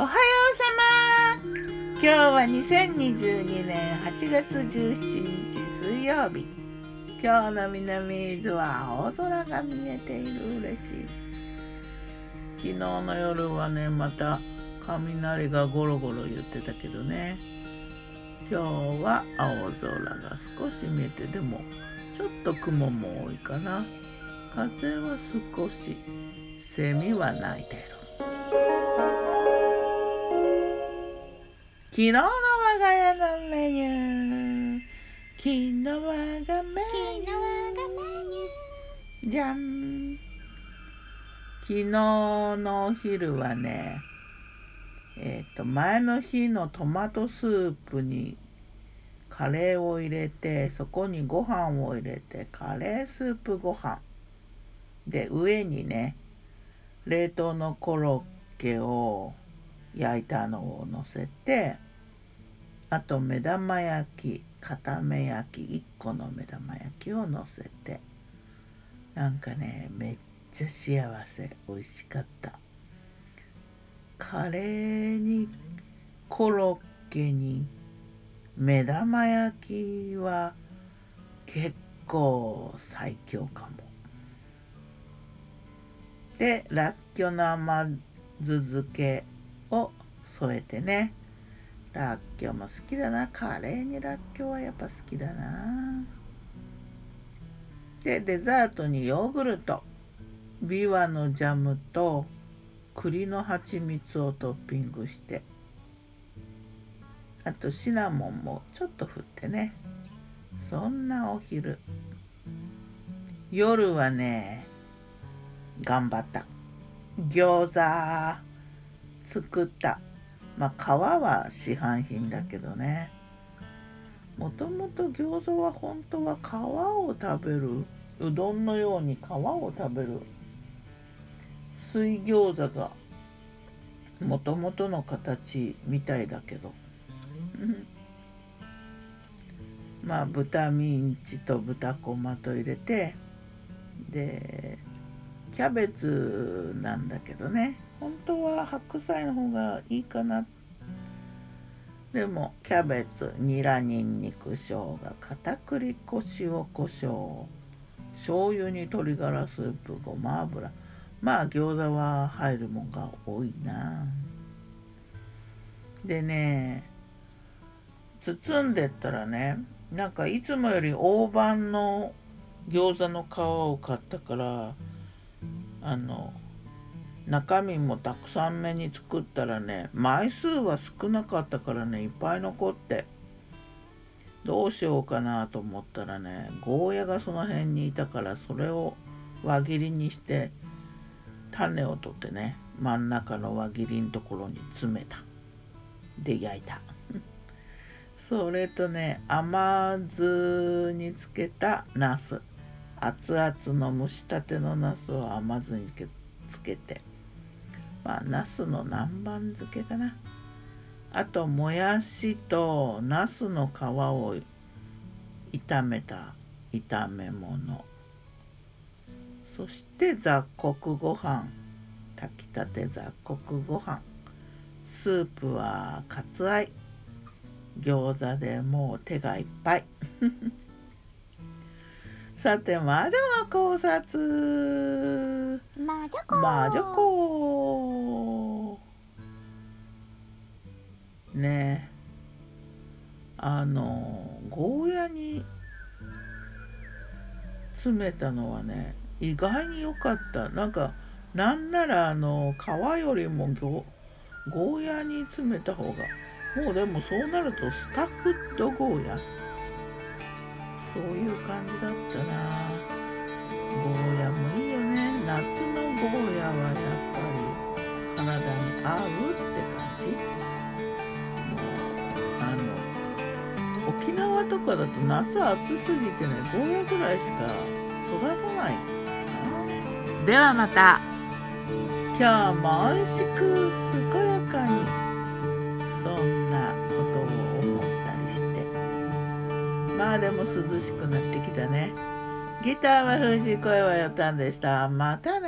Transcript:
おはようさま今日は2022年8月17日水曜日。今日の南伊豆は青空が見えている嬉しい。昨日の夜はねまた雷がゴロゴロ言ってたけどね。今日は青空が少し見えてでもちょっと雲も多いかな。風は少しセミは鳴いてる。昨日の我が家のメニュー。昨日我がメニュー。じゃん。昨日のお昼はねえっ、ー、と前の日のトマトスープにカレーを入れてそこにご飯を入れてカレースープご飯。で上にね冷凍のコロッケを焼いたのをのせてあと目玉焼き片目焼き1個の目玉焼きをのせて。なんかねめっちゃ幸せ美味しかった。カレーにコロッケに目玉焼きは結構最強かも。でらっきょうの甘酢漬けを添えてね。らっきょうも好きだな。カレーにらっきょうはやっぱ好きだな。でデザートにヨーグルト。ビワのジャムと栗の蜂蜜をトッピングして。あとシナモンもちょっと振ってね。そんなお昼。夜はね頑張った。餃子作った。まあ皮は市販品だけどね。もともと餃子は本当は皮を食べるうどんのように皮を食べる。水餃子がもともとの形みたいだけど。うん。まあ豚ミンチと豚こまと入れてでキャベツなんだけどね。本当は白菜の方がいいかな。でもキャベツニラニンニク生姜片栗粉塩コショウ醤油に鶏ガラスープごま油。まあ餃子は入るもんが多いな。でね包んでったらねなんかいつもより大判の餃子の皮を買ったからあの中身もたくさん目に作ったらね枚数は少なかったからねいっぱい残ってどうしようかなと思ったらねゴーヤがその辺にいたからそれを輪切りにして種を取ってね真ん中の輪切りのところに詰めた。で焼いた。それとね甘酢につけたナス。熱々の蒸したてのナスを甘酢につけてまあ、ナスの南蛮漬けかな。あと、もやしとナスの皮を炒めた炒め物。そして雑穀ご飯。炊きたて雑穀ご飯。スープはカツアイ。餃子でもう手がいっぱい。さて、魔女の考察。魔女子。魔女子。ねあのゴーヤに詰めたのはね意外に良かったなんかなんならあの皮よりもゴゴーヤに詰めた方がもうでもそうなるとスタッフドゴーヤそういう感じだったな。ゴーヤもいいよね。夏のゴーヤはやっぱり体に合うって感じ。沖縄とかだと夏暑すぎてねゴーヤぐらいしか育たないではまた。今日も美味しく健やあでも涼しくなってきたね。ギターは藤井声はよたんでした。またね。